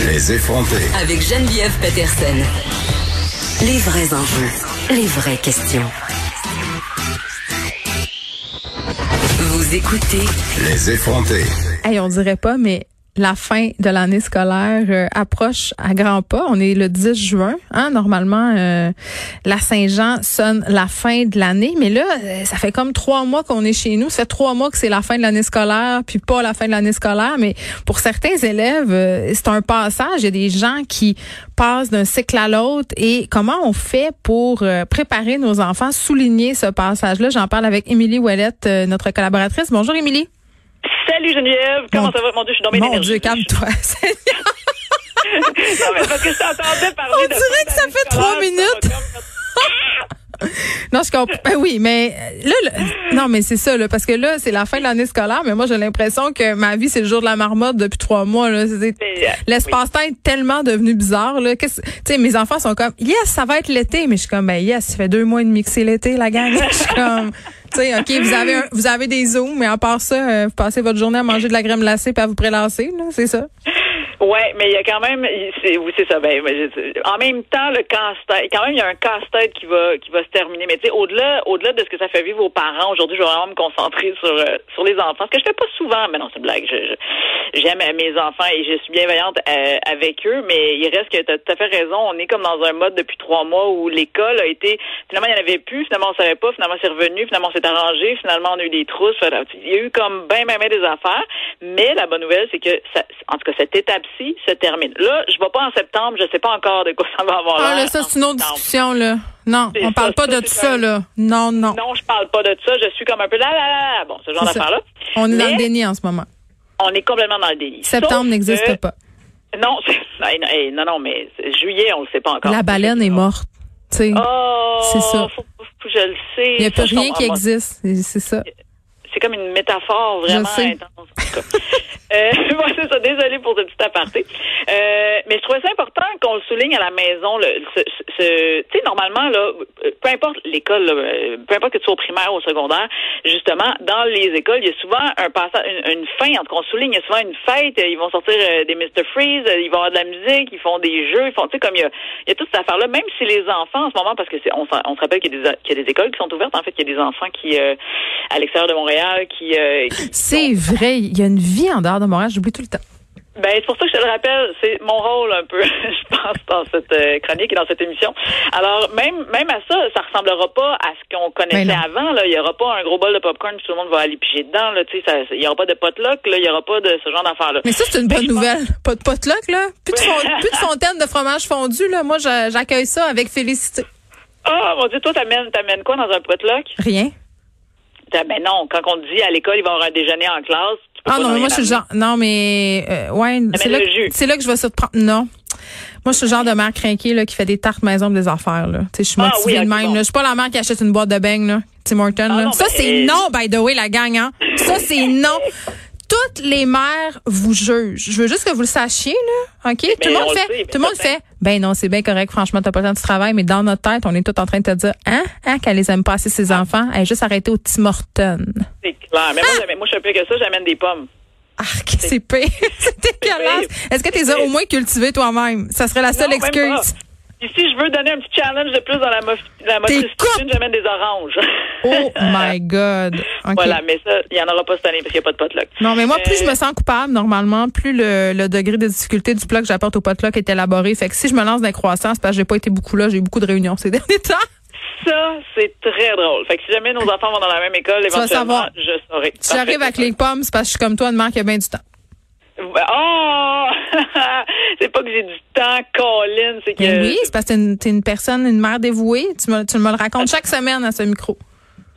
Les effronter. Avec Geneviève Peterson. Les vrais enjeux, les vraies questions. Vous écoutez Les effronter. Hey, on dirait pas, mais la fin de l'année scolaire euh, approche à grands pas. On est le 10 juin. Hein? Normalement, euh, la Saint-Jean sonne la fin de l'année. Mais là, euh, ça fait comme trois mois qu'on est chez nous. Ça fait trois mois que c'est la fin de l'année scolaire, puis pas la fin de l'année scolaire. Mais pour certains élèves, c'est un passage. Il y a des gens qui passent d'un cycle à l'autre. Et comment on fait pour préparer nos enfants, souligner ce passage-là? J'en parle avec Émilie Ouellette, notre collaboratrice. Bonjour, Émilie. Salut Geneviève, comment ça va? Mon Dieu, je suis dans mes Mon Dieu, calme-toi. non, mais parce que je t'entendais parler On dirait que ça fait trois minutes. Non, je comprends. Ben oui, mais là, non, mais c'est ça, là, parce que là, c'est la fin de l'année scolaire, mais moi, j'ai l'impression que ma vie, c'est le jour de la marmotte depuis trois mois. Là. Euh, l'espace-temps est tellement devenu bizarre. Là. Tu sais, mes enfants sont comme, yes, ça va être l'été, mais je suis comme, ben yes, ça fait deux mois et demi que c'est l'été, la gang. je suis comme, tu sais, ok, vous avez vous avez des zooms, mais à part ça, euh, vous passez votre journée à manger de la crème glacée puis à vous prélasser, là, c'est ça. Ouais, mais il y a quand même, c'est, oui, c'est ça. Ben, en même temps, le casse-tête, quand même, il y a un casse-tête qui va, qui va se terminer. Mais tu sais, au-delà, au-delà de ce que ça fait vivre aux parents, aujourd'hui, je vais vraiment me concentrer sur, euh, sur les enfants. Ce que je fais pas souvent, mais non, c'est une blague. J'aime mes enfants et je suis bienveillante euh, avec eux, mais il reste que tu as tout à fait raison. On est comme dans un mode depuis trois mois où l'école a été, finalement, il n'y en avait plus. Finalement, on savait pas. Finalement, c'est revenu. Finalement, on s'est arrangé. Finalement, on a eu des trousses. Il y a eu comme ben, ben, ben des affaires. Mais la bonne nouvelle, c'est que en tout cas, cette étape se termine. Là, je ne vais pas en septembre, je sais pas encore de quoi ça va avoir Ah, là, ça, c'est une autre discussion, là. Non, on parle pas de tout ça, là. Non, non. Non, je parle pas de ça. Je suis comme un peu là, là, là. Bon, ce genre d'affaire-là. On est dans le déni en ce moment. On est complètement dans le déni. Septembre n'existe pas. Non, non, non, mais juillet, on le sait pas encore. La baleine est morte. Oh, c'est ça. je le sais. Il n'y a plus rien qui existe. C'est ça. C'est comme une métaphore vraiment intense. Euh, c'est ça. Désolée pour ce petit aparté. Euh, mais je trouvais ça important qu'on le souligne à la maison. Ce, ce tu sais, normalement, là, peu importe l'école, euh, peu importe que tu sois au primaire ou au secondaire, justement, dans les écoles, il y a souvent un passage, une, fin, en tout cas, on souligne, il y a souvent une fête, ils vont sortir euh, des Mr. Freeze, ils vont avoir de la musique, ils font des jeux, ils font, tu sais, comme il y a, il y a toute cette affaire-là, même si les enfants, en ce moment, parce que c'est, on, se rappelle qu'il y, a des, qu'il y a des écoles qui sont ouvertes, en fait, il y a des enfants qui, à l'extérieur de Montréal, qui... qui c'est vrai, il y a une vie en dehors de Montréal, j'oublie tout le temps. Ben, c'est pour ça que je te le rappelle, c'est mon rôle un peu, je pense, dans cette euh, chronique et dans cette émission. Alors, même même à ça, ça ressemblera pas à ce qu'on connaissait ben avant. Là, il y aura pas un gros bol de popcorn, tout le monde va aller piger dedans. Là, tu sais, il y aura pas de potluck, là, il y aura pas de ce genre d'affaires là. Mais ça, c'est une bonne nouvelle. Pas de potluck, là? Plus de, plus de fontaine de fromage fondu, là. Moi, j'accueille ça avec félicité. Ah, mon Dieu, toi, t'amènes t'amènes quoi dans un potluck? Rien. Ben non, quand on te dit à l'école, il va y avoir un déjeuner en classe, ah non, moi je suis le genre non mais euh, ouais, c'est là, c'est là que je vais surprendre. Non. Moi, je suis le genre de mère craquée là, qui fait des tartes maison des affaires. Là. Je suis ah motivée de même. Je suis pas la mère qui achète une boîte de beignes, là, Tim Horton. Ah, là. ça, c'est non, by the way, la gang. Hein? Ça, c'est non. Toutes les mères vous jugent. Je veux juste que vous le sachiez, là. OK? tout le monde fait. tout le monde fait. Ben non, c'est bien correct. Franchement, t'as pas le temps de travail, mais dans notre tête, on est tout en train de te dire, hein, hein, qu'elle les aime pas assez, ses enfants. Elle est juste arrêtée au Tim Horton. C'est clair. Mais moi, moi, je suis plus que ça, j'amène des pommes. Ah, c'est pire. c'est dégueulasse. Est-ce que tu les as au moins cultivés toi-même? Ça serait la seule excuse. Ici, je veux donner un petit challenge de plus dans la, la motricité, j'amène des oranges. oh my God. Voilà, mais ça, il n'y en aura pas cette année parce qu'il n'y a pas de potluck. Non, mais moi, plus je me sens coupable, normalement, plus le, le degré de difficulté du plat que j'apporte au potluck est élaboré. Fait que si je me lance dans la croissance, parce que j'ai pas été beaucoup là, j'ai eu beaucoup de réunions ces derniers temps. Ça, c'est très drôle. Fait que si jamais nos enfants vont dans la même école, éventuellement, je saurai. Si j'arrive avec les pommes, c'est parce que je suis comme toi, une mère qui a bien du temps. Oh! c'est pas que j'ai du temps, Colin, c'est que... oui, c'est parce que t'es une, une, personne, une mère dévouée. Tu me, tu me le racontes chaque semaine à ce micro.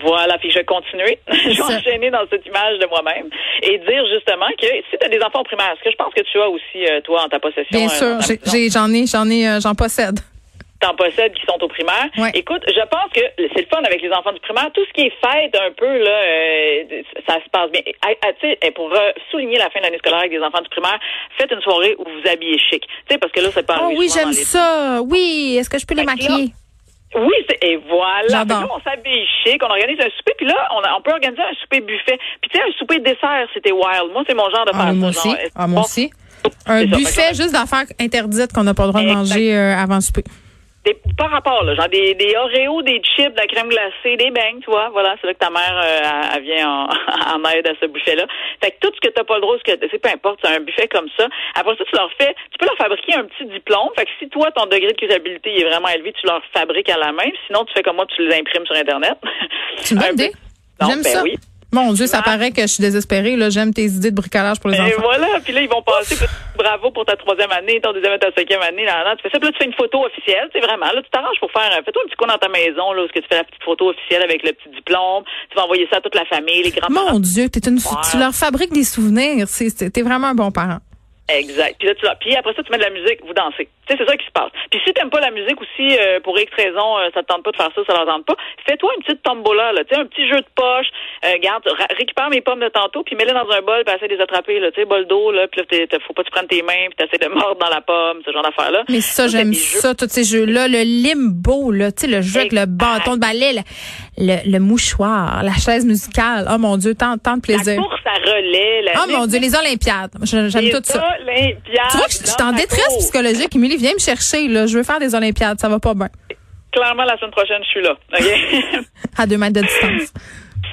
Voilà, puis je vais continuer. je vais enchaîner dans cette image de moi-même et dire justement que si tu as des enfants primaires, ce que je pense que tu as aussi, euh, toi, en ta possession. Bien sûr, j'en ai, j'en ai, euh, j'en possède t'en possèdes qui sont au primaire. Écoute, je pense que c'est le fun avec les enfants du primaire. Tout ce qui est fête un peu, là, euh, ça se passe bien. sais, pour souligner la fin de l'année scolaire avec les enfants du primaire, faites une soirée où vous habillez chic. Tu sais, parce que là, c'est pas Oh oui, j'aime ça. Oui, est-ce que je peux les maquiller? Oui, et voilà. Là, on s'habille chic, on organise un souper, puis là, on, on, peut organiser un souper buffet. Puis tu sais, un souper dessert, c'était wild. Moi, c'est mon genre de ah, Moi aussi. ah, moi aussi. Un ça. buffet que- juste d'affaires interdites qu'on n'a pas le droit de manger euh, avant le souper. Des, par rapport, là, genre des, des Oreos, des chips, de la crème glacée, des beignes, tu vois, voilà, c'est là que ta mère, euh, elle- vient en, en aide à ce buffet-là. Fait que tout ce que t'as pas le droit, ce que c'est peu importe, c'est un buffet comme ça. Après ça, tu leur fais, tu peux leur fabriquer un petit diplôme. Fait que si toi, ton degré de culpabilité est vraiment élevé, tu leur fabriques à la main. Sinon, tu fais comme moi, tu les imprimes sur Internet. Bonne Un J'aime ben ça. oui. Mon Dieu, ça paraît que je suis désespérée. Là, j'aime tes idées de bricolage pour les Et enfants. voilà, puis là, ils vont passer, bravo pour ta troisième année, ton deuxième et ta cinquième année, là, là, tu fais ça, puis là, tu fais une photo officielle, c'est vraiment, là, tu t'arranges pour faire, fais-toi un petit coin dans ta maison, là, où est-ce que tu fais la petite photo officielle avec le petit diplôme, tu vas envoyer ça à toute la famille, les grands-parents. Mon Dieu, t'es une, Ouais. tu leur fabriques des souvenirs. T'es vraiment un bon parent. Exact. Puis là, tu l'as- puis après ça, tu mets de la musique, vous dansez. Tu sais, c'est ça qui se passe. Puis si t'aimes pas la musique aussi, euh, pour X raison, euh, ça te tente pas de faire ça, ça leur tente pas, fais-toi une petite tombola, là, un petit jeu de poche, euh, garde, récupère mes pommes de tantôt, puis mets-les dans un bol, puis essaie de les attraper, là, tu sais, bol d'eau, là, puis là, faut pas que tu prennes tes mains, puis t'essaies de mordre dans la pomme, ce genre d'affaires-là. Mais ça, j'aime ça, tous ces jeux-là. Le limbo, là, tu sais, le jeu avec le bâton de balai, le, le, le mouchoir, la chaise musicale. Oh mon Dieu, tant, tant de La plaisir. course à relais, la Oh mon Dieu, les Olympiades. J'aime tout ça. Olympiades Tu vois que je suis en la détresse cour. psychologique. Émilie, viens me chercher, là. Je veux faire des Olympiades. Ça va pas bien. Clairement, la semaine prochaine, je suis là. OK? À deux mètres de distance.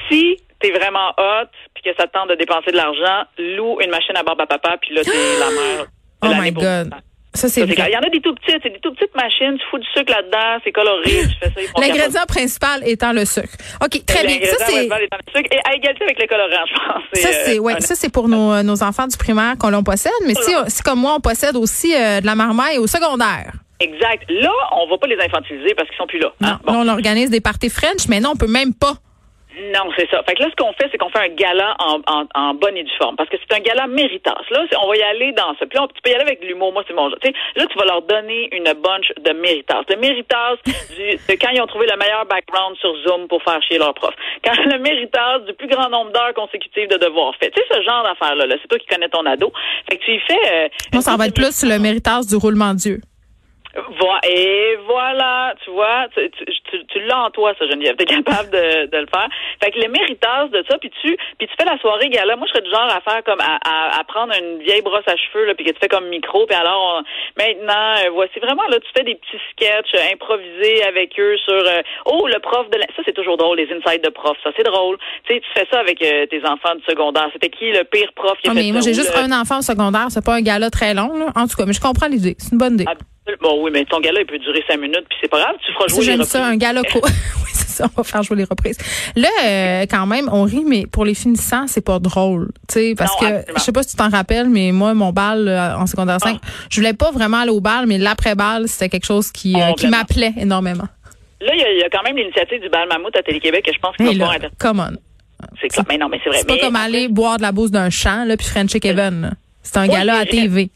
si t'es vraiment hot puis que ça te tente de dépenser de l'argent, loue une machine à barbe à papa puis là t'es la mère. de Oh my God. Ça. C'est. Il y en a des tout petites, c'est des tout petites machines, tu fous du sucre là-dedans, c'est coloré, tu fais ça, L'ingrédient principal étant le sucre. OK, très bien. Ça, c'est. Et à égalité avec le colorant, je pense. Ça, c'est euh, ouais, ça c'est pour nos, euh, nos enfants du primaire qu'on l'on possède, mais si, si comme moi on possède aussi euh, de la marmaille au secondaire. Exact. Là, on va pas les infantiliser parce qu'ils sont plus là. Non, hein. Bon. là, on organise des parties French, mais non, on peut même pas. Non, c'est ça. Fait que là, ce qu'on fait, c'est qu'on fait un gala en, en, en bonne et due forme. Parce que c'est un gala méritas. Là, on va y aller dans ce. Puis là, on- tu peux y aller avec l'humour. Moi, c'est mon genre. Tu sais, là, tu vas leur donner une bunch de méritas. Le méritas du, de quand ils ont trouvé le meilleur background sur Zoom pour faire chier leur prof. Quand le méritas du plus grand nombre d'heures consécutives de devoirs faits. Tu sais, ce genre d'affaires-là. -là, c'est toi qui connais ton ado. Fait que tu y fais. euh, Moi, ça va être plus le méritage du roulement d'yeux. Et voilà, tu vois, tu, tu, tu- tu l'as en toi, ça, Geneviève. T'es capable de, de le faire. Fait que le méritage de ça, puis tu, puis tu fais la soirée gala. Moi, je serais du genre à faire comme à, à, à prendre une vieille brosse à cheveux, là, puis que tu fais comme micro, puis alors on- maintenant, euh, voici vraiment là, tu fais des petits sketchs euh, improvisés avec eux sur euh, oh le prof de la... ça c'est toujours drôle les insides de prof, ça c'est drôle. Tu sais, tu fais ça avec euh, tes enfants du secondaire. C'était qui le pire prof qui a Ah, fait mais moi, j'ai juste un enfant au secondaire, c'est pas un gala très long, là. En tout cas, mais je comprends l'idée. C'est une bonne idée. Absolument. Bon, oui, mais ton gala, il peut durer cinq minutes, puis c'est pas grave, tu feras jouer les J'aime ça, reprises. un gala co- oui, c'est ça, on va faire jouer les reprises. Là, euh, quand même, on rit, mais pour les finissants, c'est pas drôle. Tu sais, parce Non, que, absolument. je sais pas si tu t'en rappelles, mais moi, mon bal euh, en secondaire 5, Ah. je voulais pas vraiment aller au bal, mais l'après-bal, c'était quelque chose qui, euh, qui m'appelait énormément. Là, il y, a- il y a quand même l'initiative du bal mammouth à Télé-Québec que je pense qu'il va pouvoir come on. C'est clair. Mais non, mais c'est vrai. C'est pas Mais comme aller boire de la bouse d'un champ, là, puis French Kevin. C'est un Oui, gala à. TV.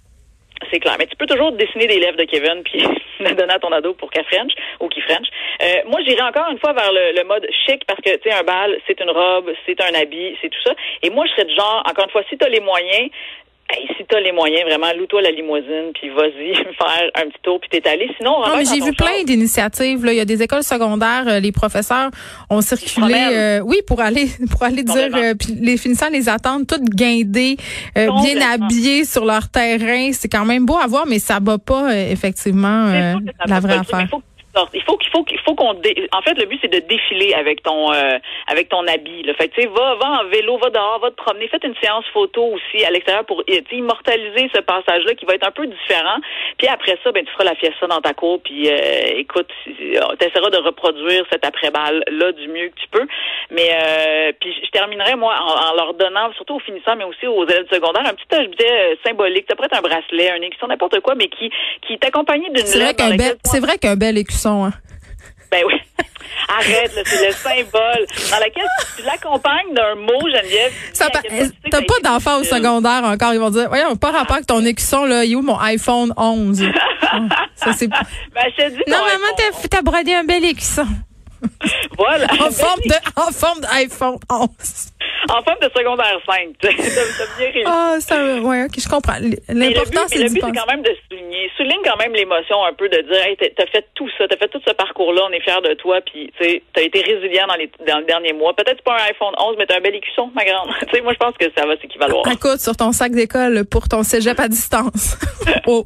Mais tu peux toujours dessiner des lèvres de Kevin puis le donner à ton ado pour qu'elle French ou qu'il French. Euh, moi, j'irai encore une fois vers le, le mode chic parce que, tu sais, un bal, c'est une robe, c'est un habit, c'est tout ça. Et moi, je serais du genre, encore une fois, si tu as les moyens, hey, si tu as les moyens, vraiment, loue-toi la limousine puis vas-y faire un petit tour puis t'es allé. Sinon, Non, mais dans j'ai vu plein d'initiatives. Là, il y a des écoles secondaires, euh, les professeurs ont circulé, euh, oui, pour aller pour aller dire, euh, puis les finissants les attendent toutes guindées, euh, bien habillées sur leur terrain. C'est quand même beau à voir, mais ça bat pas euh, effectivement euh, la vraie affaire. Il faut. Il qu'il faut qu'il faut qu'on dé- en fait le but c'est de défiler avec ton euh, avec ton habit. Là. Fait que, tu sais va va en vélo, va dehors, va te promener, faites une séance photo aussi à l'extérieur pour immortaliser ce passage là qui va être un peu différent. Puis après ça ben tu feras la fiesta dans ta cour puis euh, écoute, tu essaieras de reproduire cet après-balle là du mieux que tu peux. Mais euh, puis je terminerai moi en, en leur donnant surtout aux finissants mais aussi aux élèves secondaires un petit objet euh, symbolique, ça pourrait être un bracelet, un écusson n'importe quoi mais qui qui est accompagné d'une C'est vrai qu'un bel, c'est vrai qu'un bel écusson. Hein? ben oui. Arrête, c'est le symbole dans laquelle tu l'accompagnes d'un mot, Geneviève. T'as pas été d'enfant au secondaire encore. Ils vont dire, voyons, pas rapport avec ton écusson, là. Il est où mon iPhone 11? Ah, ça, c'est... Ben, je te dis, Non, maman, t'as brodé un bel écusson. Voilà. En forme de, en forme d'iPhone 11. En forme de secondaire 5. T'as bien réussi. Ah, ça, ouais, ok, je comprends. L'important, c'est Le but, c'est quand même de souligner, souligne quand même l'émotion un peu de dire, hey, t'as fait tout ça, t'as fait tout ce parcours-là, on est fiers de toi, puis tu t'as été résilient dans les dans le dernier mois. Peut-être pas un iPhone 11, mais t'as un bel écusson, ma grande. tu sais, moi, je pense que ça va s'équivaloir. Écoute, sur ton sac d'école pour ton cégep à distance. oh.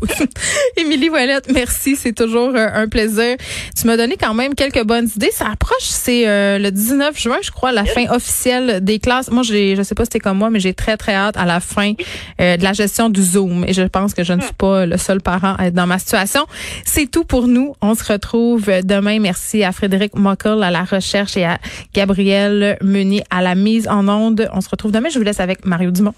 Émilie Voilette, merci, c'est toujours euh, un plaisir. Tu m'as donné quand même quelques bonnes idées. Ça approche, c'est euh, le 19 juin, je crois, la fin officielle des classes. Moi, j'ai, je sais pas si c'était comme moi, mais j'ai très, très hâte à la fin euh, de la gestion du Zoom. Et je pense que je ne suis pas le seul parent à être dans ma situation. C'est tout pour nous. On se retrouve demain. Merci à Frédéric Mockel à la recherche et à Gabriel Meunier à la mise en onde. On se retrouve demain. Je vous laisse avec Mario Dumont.